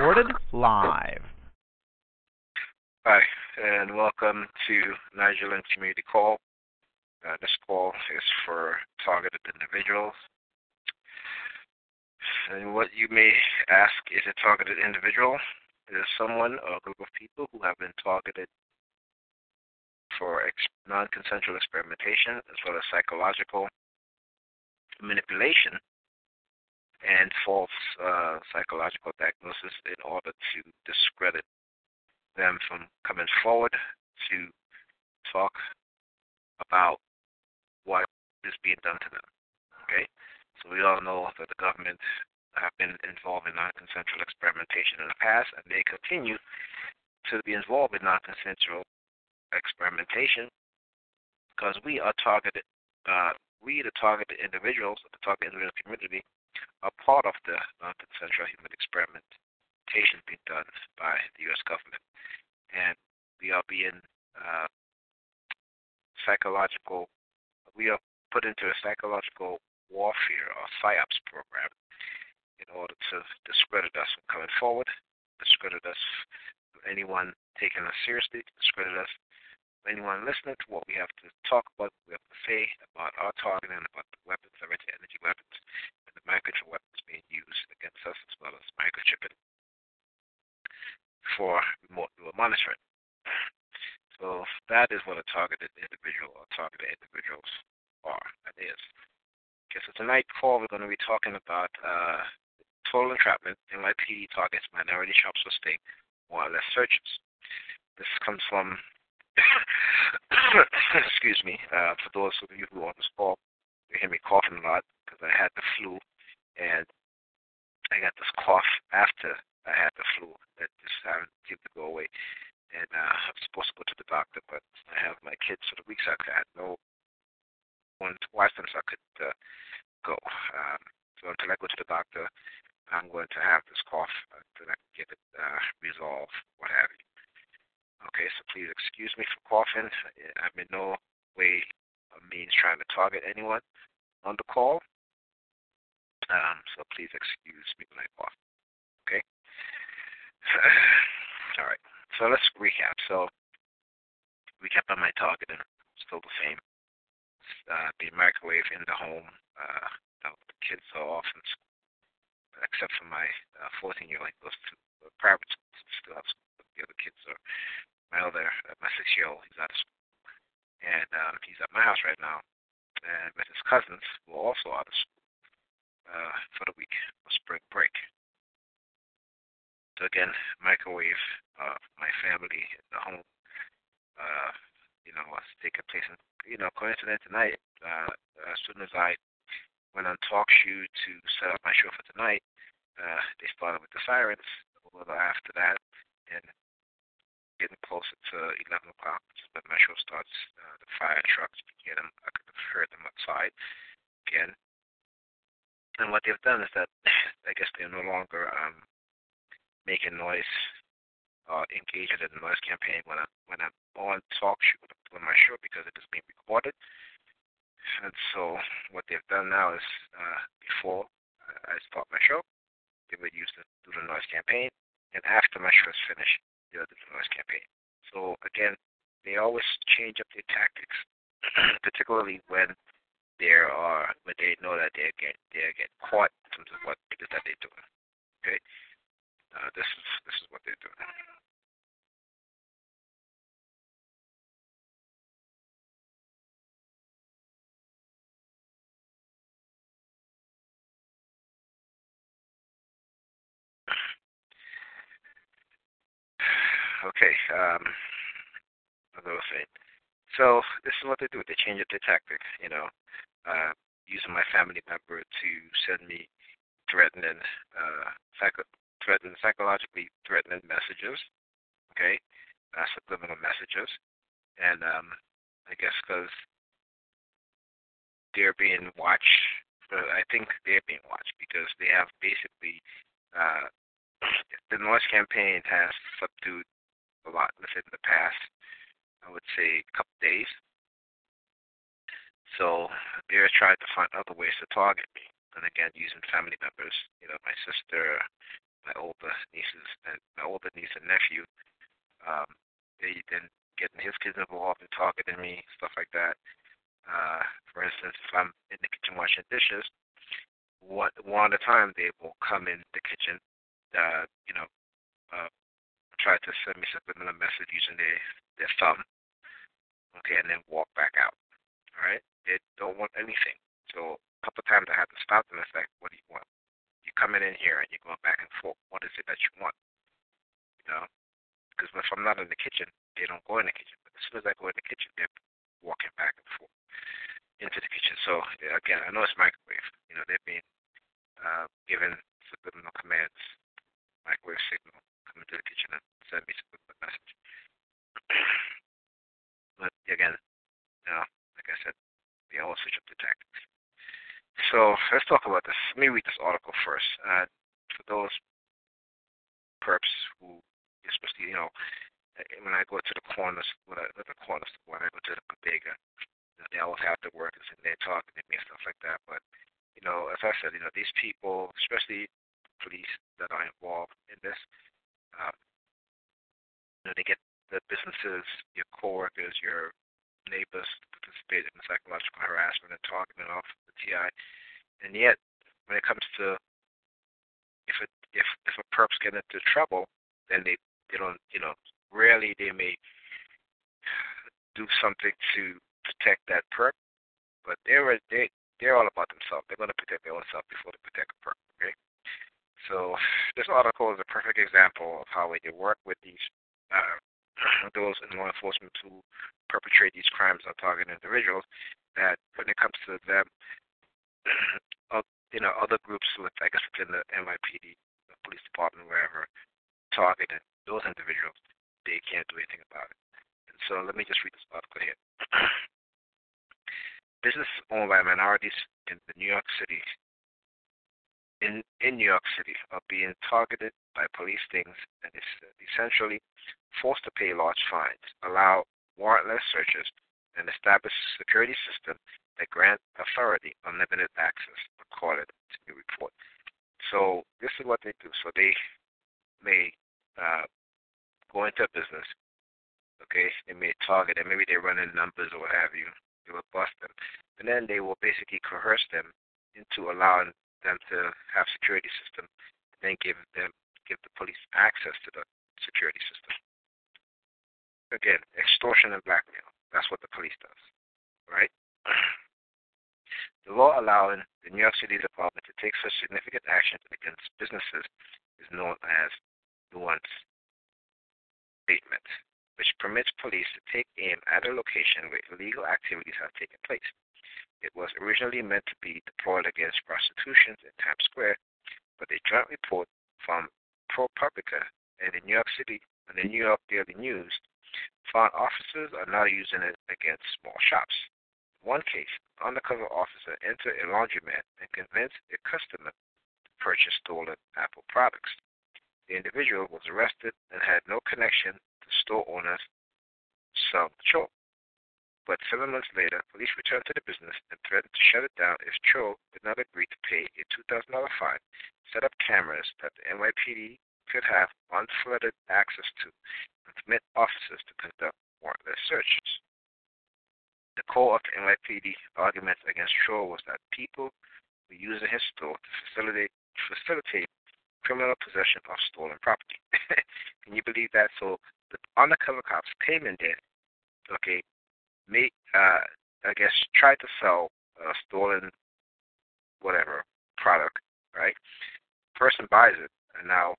Recorded live. Hi, and welcome to Nigerian Community Call. Uh, this call is for targeted individuals. And what you may ask is a targeted individual? Is someone or a group of people who have been targeted for ex- non consensual experimentation as well as psychological manipulation and false uh, psychological diagnosis in order to discredit them from coming forward to talk about what is being done to them. Okay? So we all know that the government have been involved in non-consensual experimentation in the past, and they continue to be involved in non-consensual experimentation because we are targeted, uh, we the targeted individuals, the targeted individual community, are part of the non-consensual human experimentation being done by the U.S. government, and we are being uh, psychological. We are put into a psychological warfare or psyops program in order to discredit us from coming forward, discredit us from anyone taking us seriously, discredit us anyone listening to what we have to talk about, what we have to say about our targeting, about the weapons, direct energy weapons, and the microchip weapons being used against us, as well as microchipping for remote monitoring. So that is what a targeted individual or targeted individuals are. That is. Okay, so tonight call we're going to be talking about uh, total entrapment. NYPD targets minority shops for state warrantless searches. This comes from, excuse me, uh, for those of you who are on this call, you hear me coughing a lot because I had the flu and I got this cough after I had the flu that just haven't seemed to go away. And uh, I'm supposed to go to the doctor, but I have my kids for the week, so I had no one to watch them, so I could uh, go. Um, so until I go to the doctor, I'm going to have this cough until I can get it uh, resolved, what have you. Okay, so please excuse me for coughing. I'm in no way or means trying to target anyone on the call. Um, so please excuse me when I cough. Okay? All right. So let's recap. So recap on my targeting. Still the same. Uh, the microwave in the home. Uh, the kids are off in school, except for my 14 uh, year old. Goes to uh, private school. Still have school. The other kids are my other, uh, my six year old. He's out of school, and um, he's at my house right now, and with his cousins who are also out of school uh, for the week of spring break. So again, microwave uh, my family in the home. Uh, you know, was taking place. And you know, coincident tonight. Uh, as soon as I went on TalkShoe to set up my show for tonight, uh, they started with the sirens. A little after that, and getting closer to 11 o'clock, which when my show starts, uh, the fire trucks begin. I could have heard them outside again. And what they've done is that I guess they're no longer um, making noise or engaging in the noise campaign when I'm when I'm on TalkShoe on my show because it is being recorded. And so what they've done now is uh, before I start my show, they would use the do the noise campaign, and after my show is finished, they'll do the noise campaign. So again, they always change up their tactics, particularly when there are when they know that they get they get caught in terms of what it is that they're doing. Okay, uh, this is this is what they're doing. Okay, um, as I was saying. So this is what they do. They change up their tactics. You know, uh, using my family member to send me threatening, uh, psycho- threatening, psychologically threatening messages. Okay, uh, subliminal messages, and um, I guess because they're being watched. Uh, I think they're being watched because they have basically uh, the noise campaign has subdued a lot within the past, I would say, couple days. So they're trying to find other ways to target me. And again, using family members, you know, my sister, my older nieces, and my older niece and nephew. Um, they then getting his kids involved in targeting me, stuff like that. Uh, for instance, if I'm in the kitchen washing dishes, one one at a time they will come in the kitchen, uh, you know, uh, try to send me subliminal message using their their thumb, okay, and then walk back out. Right, they don't want anything. So a couple times I had to stop them and say, "What do you want? You're coming in here and you're going back and forth. What is it that you want?" You know, because if I'm not in the kitchen, they don't go in the kitchen. But as soon as I go in the kitchen, they're walking back and forth into the kitchen. So again, I know it's microwave. You know, they're being uh, given subliminal commands, microwave signal, come into the kitchen and send me subliminal message. but again, you know, like I said, they all switch up the tactics. So let's talk about this. Let me read this article first. Uh, for those perps who, especially, you know, when I go to the corners, when I, not the corner store, when I go to the bodega, they always have the workers and they're talking to me and stuff like that. But you know, as I said, you know, these people, especially police that are involved in this, um, you know, they get the businesses, your coworkers, your neighbors to participate in psychological harassment and targeting off the TI, and yet when it comes to if it, if if a perps get into trouble, then they they don't you know rarely they may do something to protect that perp, but they're they they're all about themselves. They're going to protect their own self before they protect a perp. Okay, so this article is a perfect example of how we can work with these uh, those in law enforcement who perpetrate these crimes on target individuals. That when it comes to them, you know, other groups with I guess within the NYPD, the police department, wherever, targeting those individuals, they can't do anything about it. And so let me just read this article here. businesses owned by minorities in the New York City in, in New York City are being targeted by police stings and is essentially forced to pay large fines, allow warrantless searches, and establish a security system that grant authority unlimited access, according to the report. So this is what they do. So they may uh, go into a business, okay? They may target, and maybe they're running numbers or what have you, they will bust them. And then they will basically coerce them into allowing them to have security system and then give them give the police access to the security system. Again, extortion and blackmail. That's what the police does. Right? The law allowing the New York City Department to take such significant action against businesses is known as nuance statement which permits police to take aim at a location where illegal activities have taken place. It was originally meant to be deployed against prostitution in Times Square, but a joint report from ProPublica and the New York City and the New York Daily News found officers are now using it against small shops. In one case, an undercover officer entered a laundromat and convinced a customer to purchase stolen Apple products. The individual was arrested and had no connection to store owners some Cho. But seven months later, police returned to the business and threatened to shut it down if Cho did not agree to pay a $2,000 fine, set up cameras that the NYPD could have unfettered access to, and permit officers to conduct warrantless searches. The core of the NYPD arguments against Cho was that people were using his store to facilitate, facilitate criminal possession of stolen property. Can you believe that? So the undercover cops came in there, okay, made, uh, I guess, tried to sell a stolen whatever product, right? Person buys it, and now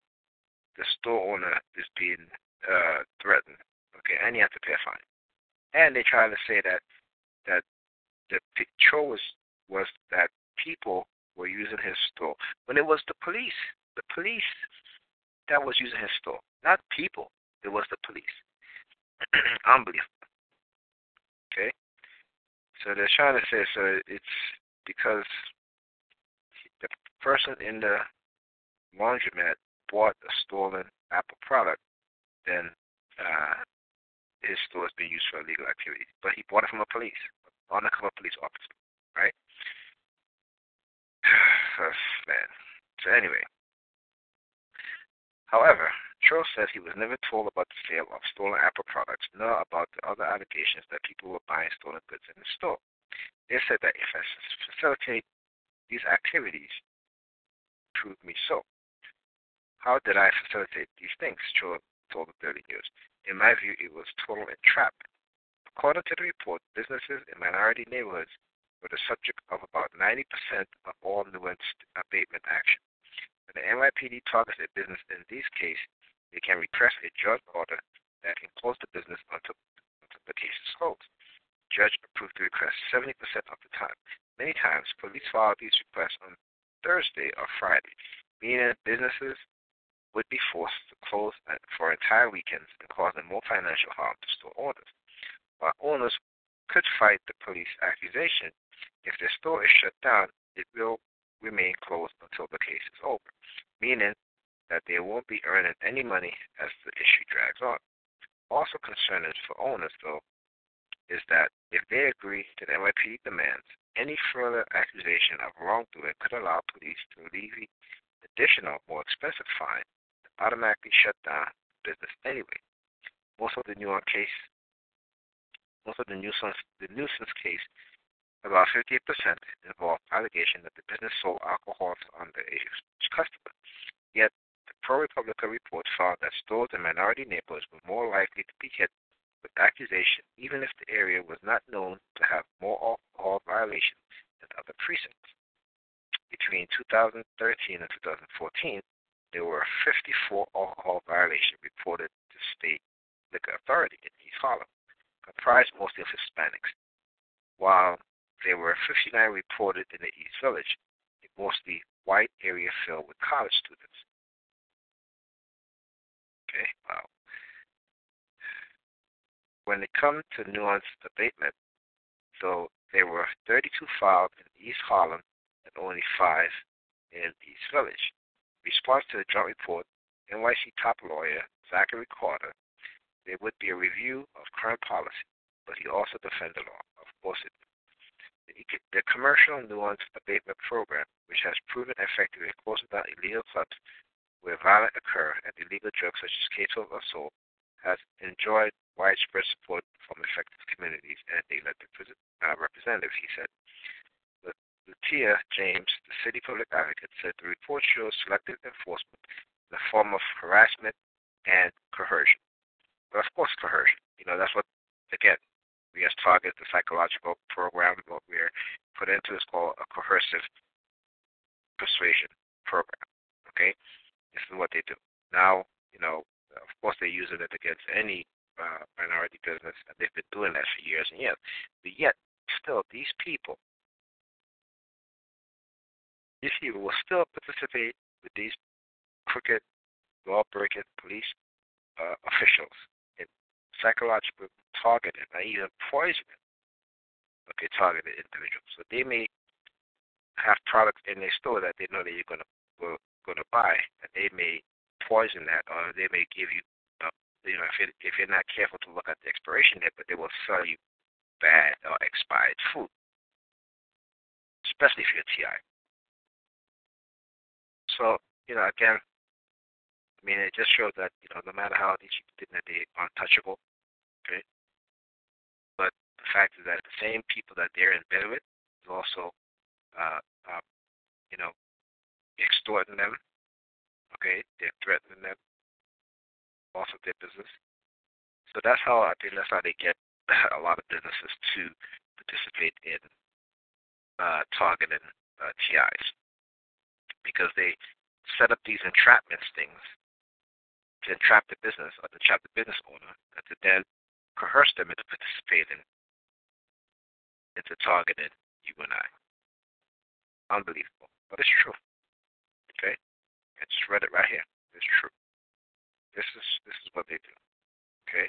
the store owner is being uh, threatened, okay, and you have to pay a fine. And they try to say that that the picture was was that people were using his store when it was the police, the police that was using his store, not people. It was the police. Unbelievable. Okay, so they're trying to say so it's because the person in the laundromat bought a stolen Apple product, then uh, his store is being used for illegal activity. But he bought it from a police, undercover police officer, right? Man. So anyway, however, Cho says he was never told about the sale of stolen Apple products, nor about the other allegations that people were buying stolen goods in the store. They said that if I facilitate these activities, prove me so. How did I facilitate these things? Cho told the 30 News. In my view, it was total entrapment. According to the report, businesses in minority neighborhoods were the subject of about 90% of all nuanced abatement action. When the NYPD targets a business in these cases, they can request a judge order that can close the business until, until the case is closed. Judge approved the request 70% of the time. Many times, police file these requests on Thursday or Friday, meaning that businesses would be forced to close for entire weekends and causing more financial harm to store owners. While owners could fight the police accusation, if their store is shut down, it will remain closed until the case is over, meaning that they won't be earning any money as the issue drags on. Also concerning for owners, though, is that if they agree to the NYPD demands, any further accusation of wrongdoing could allow police to levy additional, more expensive fine to automatically shut down business anyway. Most of the nuance case, most of the nuisance, the nuisance case, about 58% involved allegation that the business sold alcohol to underage customers. Yet, the ProPublica report found that stores in minority neighborhoods were more likely to be hit with accusations, even if the area was not known to have more alcohol violations than other precincts. Between 2013 and 2014, there were 54 alcohol violations reported to state liquor authority in East Harlem, comprised mostly of Hispanics, while there were 59 reported in the East Village, a mostly white area filled with college students. Okay, wow. When it comes to nuanced abatement, so there were 32 filed in East Harlem and only five in East Village response to the joint report, NYC top lawyer Zachary Carter, there would be a review of current policy, but he also defended the law. Of course, it, the commercial nuance abatement program, which has proven effective in closing down illegal clubs where violence occur and illegal drugs such as K-12 assault, has enjoyed widespread support from affected communities and elected uh, representatives, he said. Letitia James, the city public advocate, said the report shows selective enforcement in the form of harassment and coercion. But of course, coercion. You know, that's what, again, we as target the psychological program, what we're put into is called a coercive persuasion program. Okay? This is what they do. Now, you know, of course, they're using it against any uh, minority business, and they've been doing that for years and years. But yet, still, these people these people will still participate with these crooked, law-breaking police uh, officials in psychological targeting and even poisoning okay, targeted individuals. So they may have products in their store that they know that you're going to going to buy, they may poison that, or they may give you, uh, you know, if it, if you're not careful to look at the expiration date, but they will sell you bad or expired food, especially if you're TI. So, you know, again, I mean, it just shows that, you know, no matter how these people did that, they are untouchable. Okay? But the fact is that the same people that they're in bed with is also, uh, uh, you know, extorting them. Okay? They're threatening them. Also their business. So that's how, I think that's how they get a lot of businesses to participate in uh, targeting uh, TIs because they set up these entrapment things to entrap the business or to trap the business owner and to then coerce them into participating into targeting you and I. unbelievable, but it's true. Okay, I just read it right here. It's true. This is this is what they do. Okay.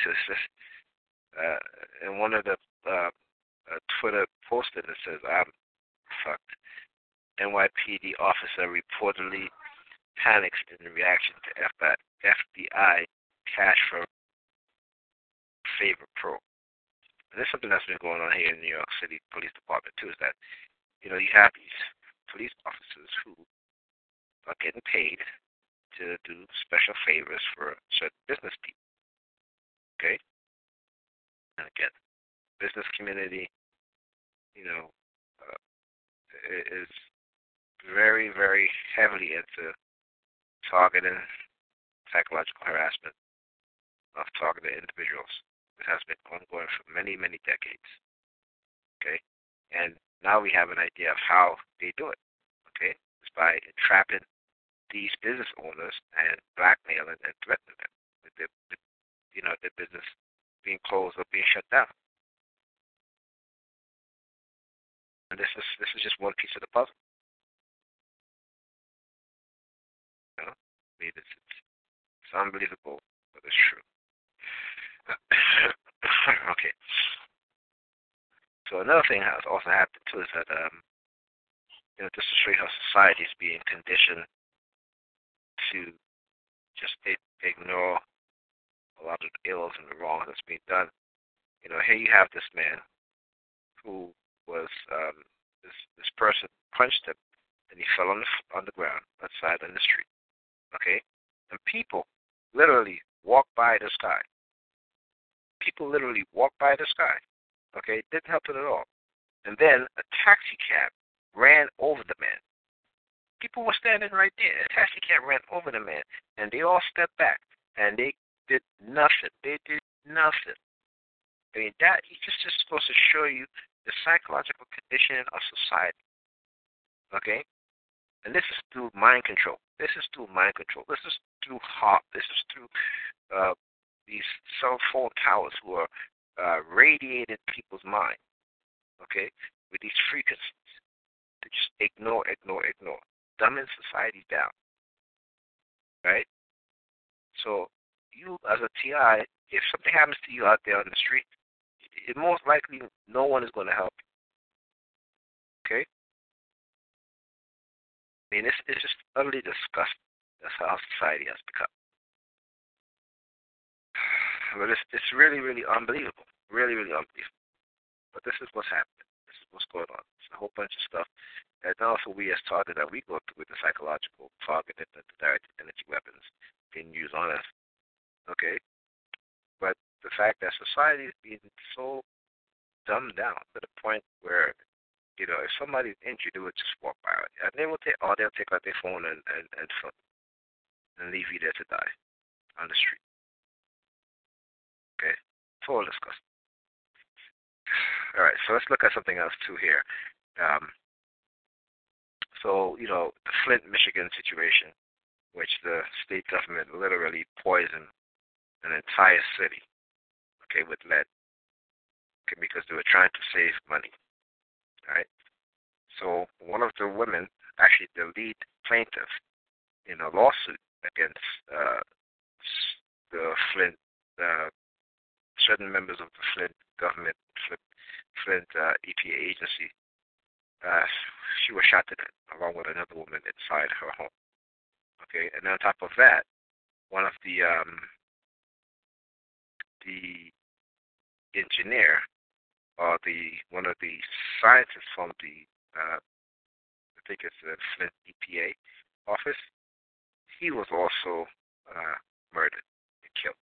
Is uh, in one of the uh, uh, Twitter posted it says, "I'm fucked." NYPD officer reportedly panics in reaction to FBI cash for favor probe. And this is something that's been going on here in New York City Police Department too. Is that you know you have these police officers who are getting paid to do special favors for certain business people. Okay, and again, business community, you know, uh, is very, very heavily into targeting psychological harassment of targeted individuals. This has been ongoing for many, many decades. Okay? And now we have an idea of how they do it. Okay? It's by entrapping these business owners and blackmailing and threatening them with their, with, you know, their business being closed or being shut down. And this is this is just one piece of the puzzle. You know? I mean, it's, it's, it's unbelievable, but it's true. okay. So another thing has also happened too is that um, you know, just to show how society is being conditioned to just ignore a lot of the ills and the wrongs that's being done. You know, here you have this man who was um, this this person punched him and he fell on the on the ground outside in the street. Okay, and people literally walked by this guy people literally walked by this guy. Okay, it didn't help it at all. And then a taxi cab ran over the man. People were standing right there. A taxi cab ran over the man, and they all stepped back, and they did nothing. They did nothing. I mean, that is just, just supposed to show you the psychological condition of society. Okay? And this is through mind control. This is through mind control. This is through heart. This is through uh, these cell phone towers who are uh, radiating people's mind, okay, with these frequencies to just ignore, ignore, ignore, dumbing society down, right? So you, as a TI, if something happens to you out there on the street, it, most likely no one is going to help you. Okay? I mean, it's, it's just utterly disgusting. That's how society has become. But it's it's really really unbelievable, really really unbelievable. But this is what's happening. This is what's going on. It's a whole bunch of stuff. And also we as target that we go through with the psychological targeted and the directed energy weapons being used on us. Okay? But the fact that society is being so dumbed down to the point where, you know, if somebody's injured, they would just walk by. And they will take or they'll take out their phone and, and, and and leave you there to die on the street. Okay, total disgusting. All right, so let's look at something else too here. Um, so you know the Flint, Michigan situation, which the state government literally poisoned an entire city, okay, with lead, okay, because they were trying to save money. All right. So one of the women, actually the lead plaintiff in a lawsuit against uh, the Flint uh, certain members of the Flint government, Flint, Flint uh, EPA agency, uh, she was shot to death along with another woman inside her home. Okay, and on top of that, one of the um, the engineer or the one of the scientists from the uh, I think it's the Flint EPA office, he was also uh, murdered and killed.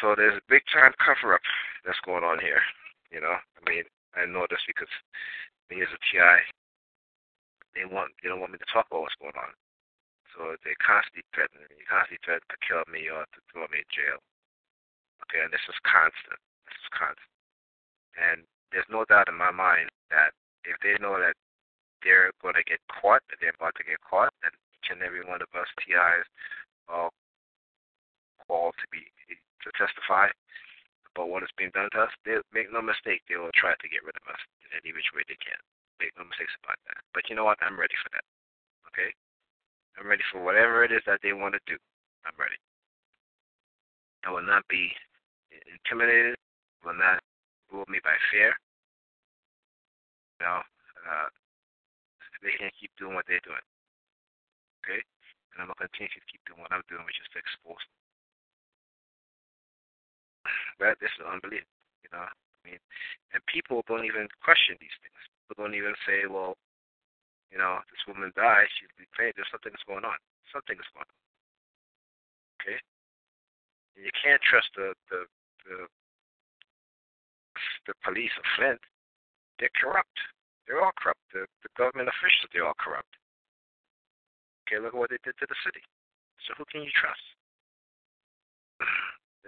So there's a big time cover up that's going on here. You know, I mean, I know this because me as a TI, they want they don't want me to talk about what's going on. So they constantly threaten me, constantly threaten to kill me or to throw me in jail. Okay, and this is constant. This is constant. And there's no doubt in my mind that if they know that they're going to get caught, that they're about to get caught, then each and every one of us TIs are called to be to testify about what is being done to us. They make no mistake, they will try to get rid of us in any which way they can. Make no mistakes about that. But you know what? I'm ready for that. Okay? I'm ready for whatever it is that they want to do. I'm ready. I will not be intimidated. Will not rule me by fear. You know, uh, they can keep doing what they're doing. Okay? And I'm going to continue to keep doing what I'm doing, which is to expose them. That, this is unbelievable. You know, I mean, and people don't even question these things. People don't even say, well, you know, this woman died, she's paid, there's something that's going on. Something is going on. Okay? And you can't trust the, the, the, the police of Flint. They're corrupt. They're all corrupt. The, the government officials, they're all corrupt. Okay, look at what they did to the city. So who can you trust?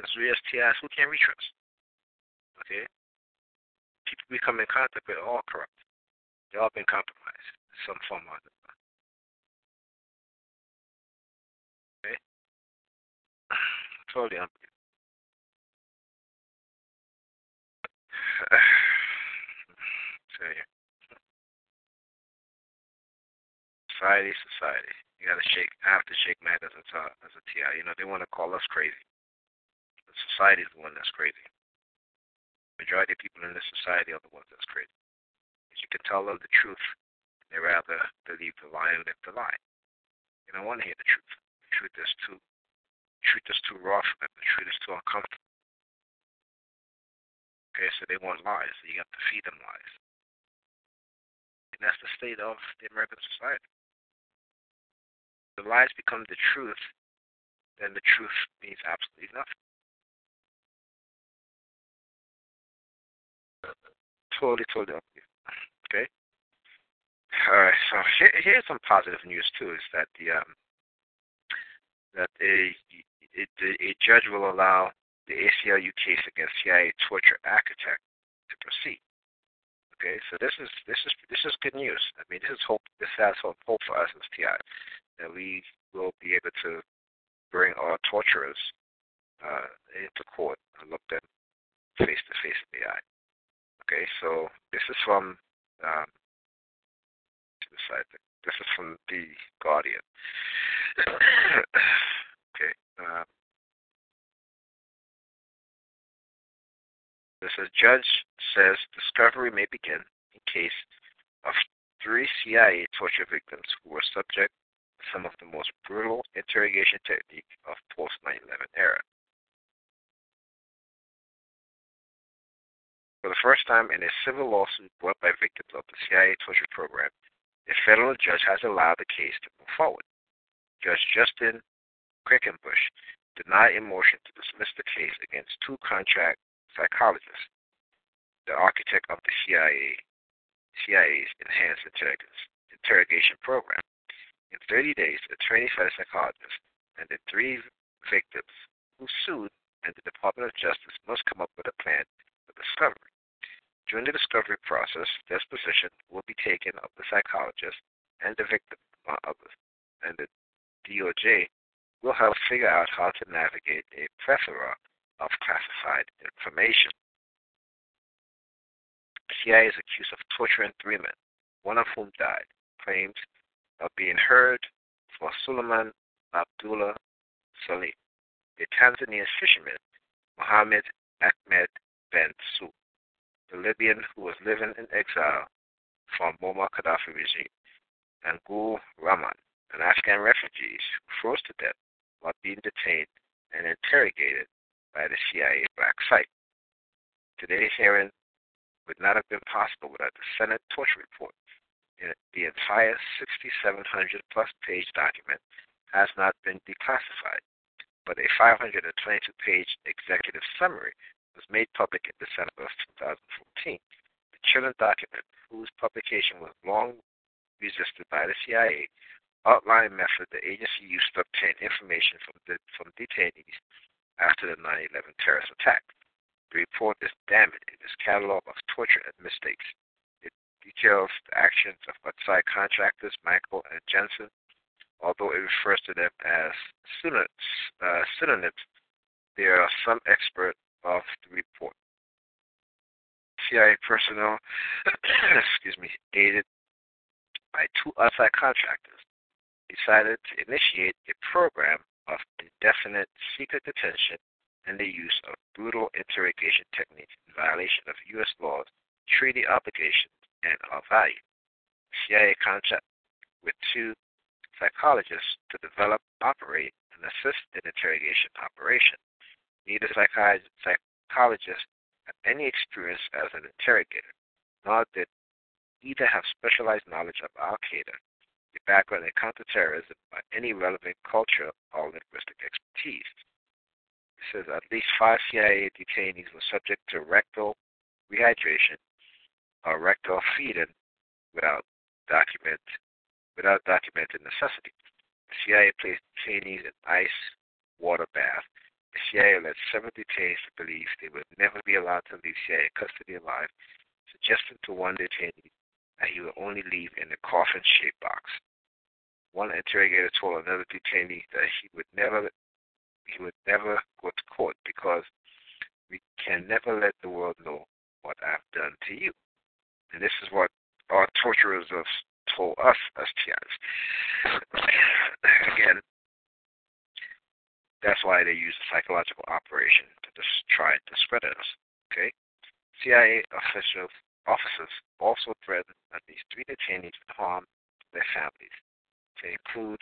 As we as TIs, who can we trust? Okay? People we come in contact with are all corrupt. They all been compromised in some form or other. Okay? Totally unbelievable. Society, society. You gotta shake. I have to shake head as a as a TI. You know they want to call us crazy. Society is the one that's crazy. The majority of people in this society are the ones that's crazy. Because you can tell them the truth, they rather believe the lie and live the lie. They don't want to hear the truth. The truth is too, truth is too for them. The truth is too uncomfortable. Okay, so they want lies. So you have to feed them lies. And that's the state of the American society the lies become the truth, then the truth means absolutely nothing. Totally, totally Okay. All right. So here, here's some positive news too. Is that the um, that a, a a judge will allow the ACLU case against CIA torture architect to proceed. Okay, so this is this is this is good news. I mean, this is hope. This has hope, hope for us as TI that we will be able to bring our torturers uh, into court and look them face to face in the eye. Okay, so this is from um, this is from the Guardian. okay. Uh, this says judge says discovery may begin in case of three CIA torture victims who were subject to some of the most brutal interrogation technique of post 9/11 era. For the first time in a civil lawsuit brought by victims of the CIA torture program, a federal judge has allowed the case to move forward. Judge Justin Quackenbush denied a motion to dismiss the case against two contract psychologists, the architect of the CIA, CIA's enhanced interrogation program, in 30 days, a trainee psychologists and the three victims who sued and the Department of Justice must come up with a plan for discovery. During the discovery process, disposition will be taken of the psychologist and the victim, uh, others, and the DOJ will help figure out how to navigate a plethora of classified information. CIA is accused of torturing three men, one of whom died, claims are being heard for Suleiman Abdullah Salim, a Tanzanian fisherman, Mohammed Ahmed Ben Soud, the Libyan who was living in exile from Muammar Gaddafi regime, and Gul Rahman, an Afghan refugee who froze to death while being detained and interrogated by the CIA black site. Today's hearing would not have been possible without the Senate torture report the entire 6,700 plus page document has not been declassified, but a 522 page executive summary was made public in December of 2014. The chilling document, whose publication was long resisted by the CIA, outlined method the agency used to obtain information from, the, from detainees after the 9 11 terrorist attack. The report is damning in its catalog of torture and mistakes It details the actions of outside contractors Mitchell and Jessen, although it refers to them as synonyms, uh, synonyms there are some experts of the report. CIA personnel, excuse me, aided by two outside contractors, decided to initiate a program of indefinite secret detention and the use of brutal interrogation techniques in violation of U.S. laws, treaty obligations, and our value. CIA contract with two psychologists to develop, operate, and assist in interrogation operation. Neither psychologist had any experience as an interrogator, nor did either have specialized knowledge of Al Qaeda, a background in counterterrorism, or any relevant cultural or linguistic expertise. It says at least five CIA detainees were subject to rectal rehydration or rectal feeding without document without documented necessity. The CIA placed detainees in ice water bath. The CIA led several detainees to believe they would never be allowed to leave CIA custody alive, suggesting to one detainee that he would only leave in a coffin-shaped box. One interrogator told another detainee that he would never he would never go to court because we can never let the world know what I've done to you. And this is what our torturers have told us as TIs. Again, that's why they use psychological operation to just try to discredit us. Okay? CIA officials officers also threatened at least three detainees with harm their families, They include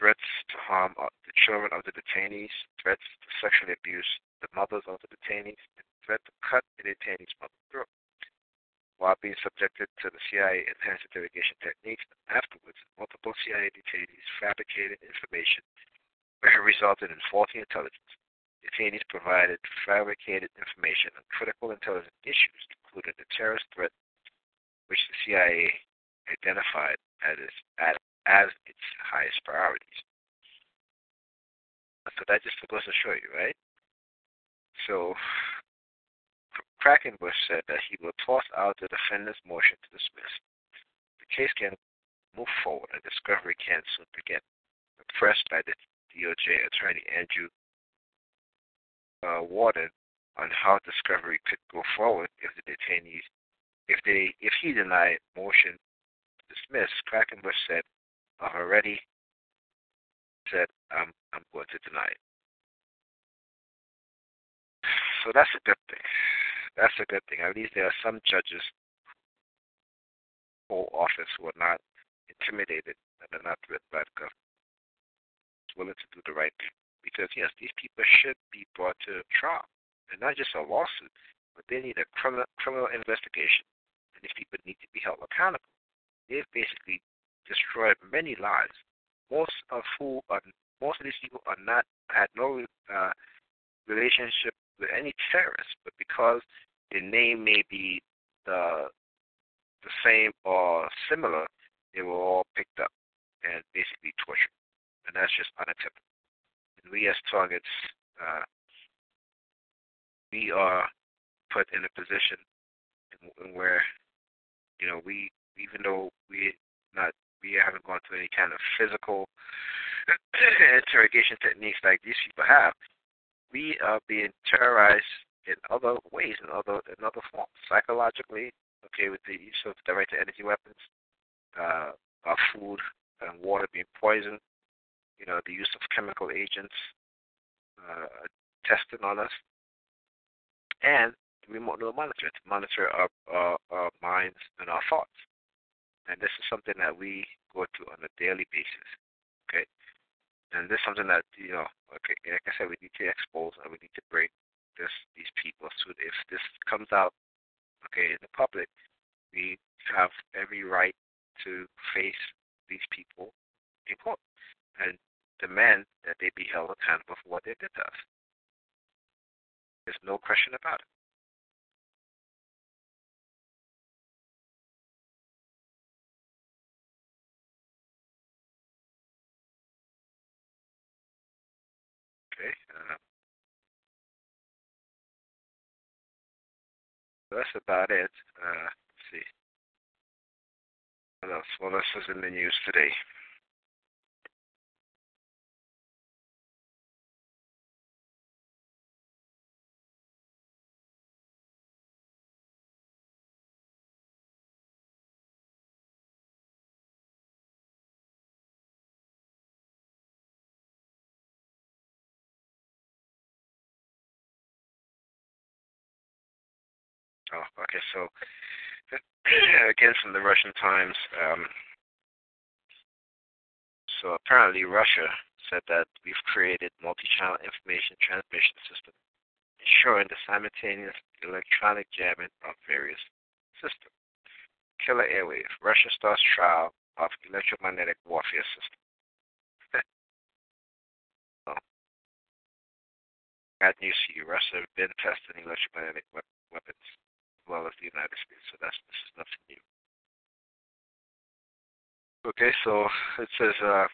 threats to harm the children of the detainees, threats to sexually abuse the mothers of the detainees, and threat to cut the detainee's mother's throat. While being subjected to the CIA enhanced interrogation techniques, afterwards, multiple CIA detainees fabricated information resulted in faulty intelligence. Detainees provided fabricated information on critical intelligence issues, including the terrorist threat, which the CIA identified as its, as its highest priorities. So that just goes to show you, right? So Quackenbush said that he will toss out the defendant's motion to dismiss. The case can move forward and discovery can soon begin. Pressed by the DOJ attorney Andrew uh, Warden on how discovery could go forward if the detainees, if they, if he denied motion to dismiss, Quackenbush said, "I've already said I'm I'm going to deny it." So that's a good thing that's a good thing. At least there are some judges who office who are not intimidated and are not threatened by the government. willing to do the right thing. Because yes, these people should be brought to trial. And not just a lawsuit, but they need a criminal criminal investigation. And these people need to be held accountable. They've basically destroyed many lives. Most of who are most of these people are not had no uh, relationship with any terrorists, but because the name may be the the same or similar, they were all picked up and basically tortured, and that's just unacceptable. And we as targets, uh, we are put in a position in, in where you know we even though we not we haven't gone through any kind of physical interrogation techniques like these people have, we are being terrorized in other ways, in other in other forms, psychologically, okay, with the use of direct energy weapons, uh, our food and water being poisoned, you know, the use of chemical agents uh, tested on us, and remote neural monitoring to monitor our, our, our minds and our thoughts. And this is something that we go through on a daily basis. Okay, and this is something that you know, okay, like I said, we need to expose and we need to bring this these people. So if this comes out, okay, in the public, we have every right to face these people in court and demand that they be held accountable for what they did to us. There's no question about it. Okay. Uh, that's about it. Uh, let's see. What else? What else is in the news today? Okay. So again, from the Russian Times. Um, so apparently, Russia said that we've created multi-channel information transmission system, ensuring the simultaneous electronic jamming of various systems. Killer Airwave. Russia starts trial of electromagnetic warfare system. oh. Bad news for you. Russia has been testing electromagnetic weapons well as the United States. So that's this is nothing new. Okay, so it says uh,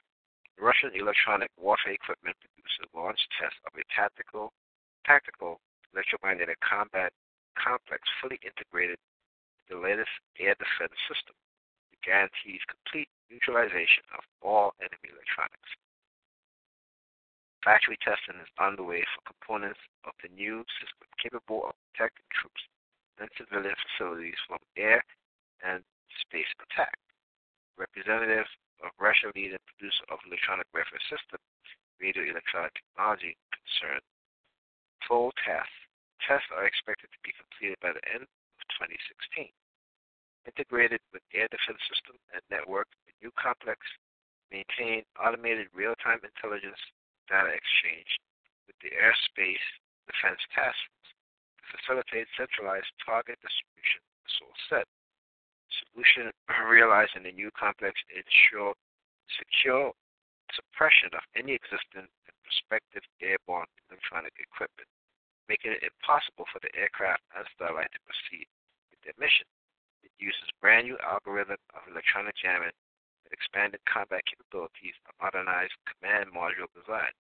Russian electronic warfare equipment producer launched test of a tactical tactical electromagnetic combat complex fully integrated with the latest air defense system that guarantees complete neutralization of all enemy electronics. Factory testing is underway for components of the new system capable of protecting troops civilian facilities from air and space attack. Representative of Russia lead producer of electronic warfare system, radio electronic technology concern. Full tests. Tests are expected to be completed by the end of 2016. Integrated with air defense system and network, the new complex maintain automated real-time intelligence data exchange with the Airspace Defense Task facilitate centralized target distribution, source set. Solution realized in the new complex ensure secure suppression of any existing and prospective airborne electronic equipment, making it impossible for the aircraft and satellite to proceed with their mission. It uses brand new algorithm of electronic jamming with expanded combat capabilities, a modernized command module design.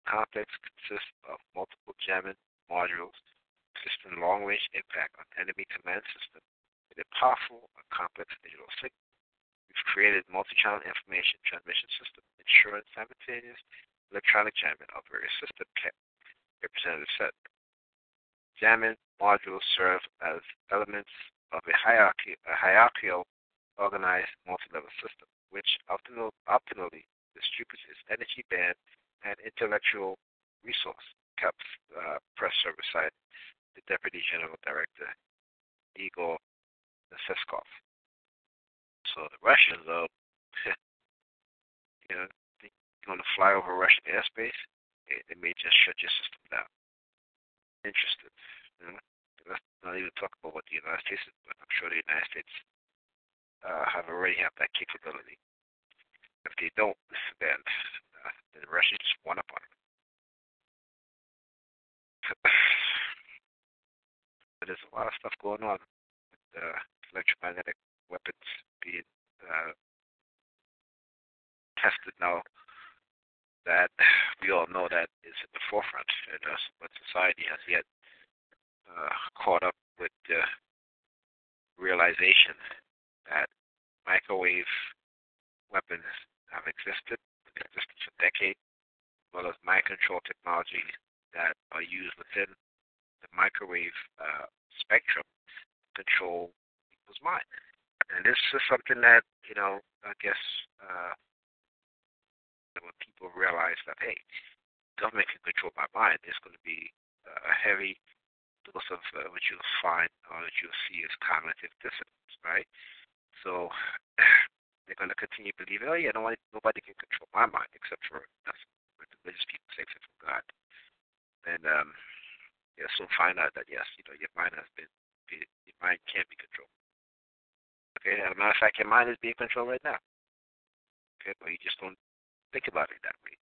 The complex consists of multiple jamming modules system long-range impact on enemy command system with a powerful and complex digital signal. We've created multi-channel information transmission system ensuring simultaneous electronic jamming of various system representative set. Jamming modules serve as elements of a hierarchy, a hierarchical organized multi-level system, which optimally distributes its energy band and intellectual resource. CAPS uh, press service site the Deputy General Director, Igor Seskov. So the Russians are, you know, you're going to fly over Russian airspace, it, it may just shut your system down. Interested. You know? Let's not even talk about what the United States is, but I'm sure the United States uh, have already have that capability. If they don't, then uh, then Russia just won up on them. But there's a lot of stuff going on with uh, electromagnetic weapons being uh, tested now that we all know that is at the forefront, and uh, but society has yet uh, caught up with the realization that microwave weapons have existed, existed for decades, as well as mind control technology that are used within the microwave uh, spectrum control people's mind. And this is something that, you know, I guess uh, when people realize that, hey, government can control my mind, there's going to be a heavy dose of uh, what you'll find or what you'll see as cognitive dissonance, right? So they're going to continue believing, oh, yeah, nobody, nobody can control my mind except for us, religious people say, except for God. And um, you'll soon find out that yes, you know, your mind has been, your mind can't be controlled. Okay, as a matter of fact, your mind is being controlled right now. Okay, but you just don't think about it that way.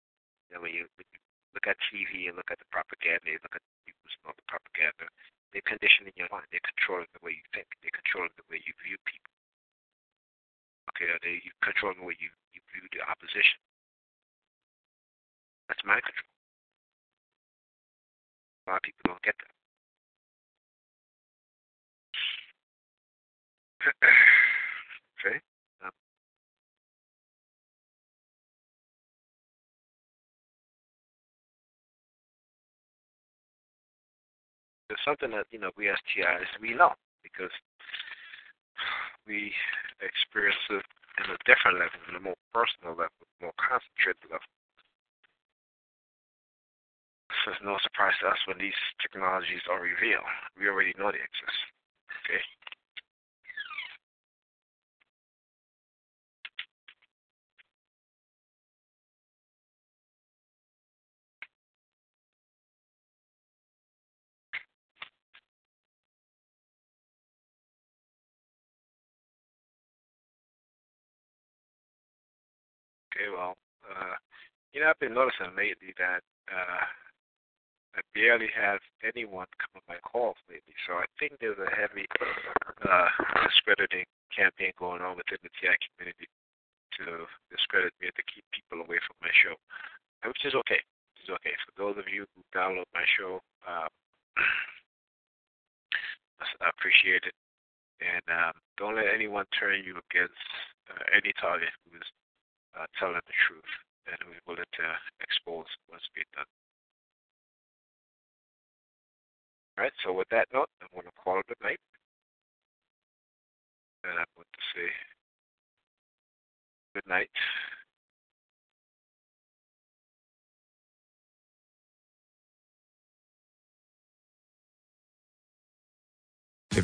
You know, when you, look at TV and look at the propaganda, you look at the news and all the propaganda, they're conditioning your mind. They're controlling the way you think. They're controlling the way you view people. Okay, or they controlling the way you, you view the opposition. That's mind control a lot of people don't get that. okay. Um, there's something that you know we as TIs we know because we experience it in a different level, in a more personal level, more concentrated level. So it's no surprise to us when these technologies are revealed. We already know they exist. Okay. Okay, well, uh, you know, I've been noticing lately that uh, I barely have anyone come on my calls lately. So I think there's a heavy uh, discrediting campaign going on within the TI community to discredit me and to keep people away from my show, which is okay. Is okay. For those of you who download my show, um, I appreciate it. And um, don't let anyone turn you against uh, any target who is uh, telling the truth and who is willing to expose what's being done. All right, so with that note, I'm going to call it a night. And I'm going to say good night.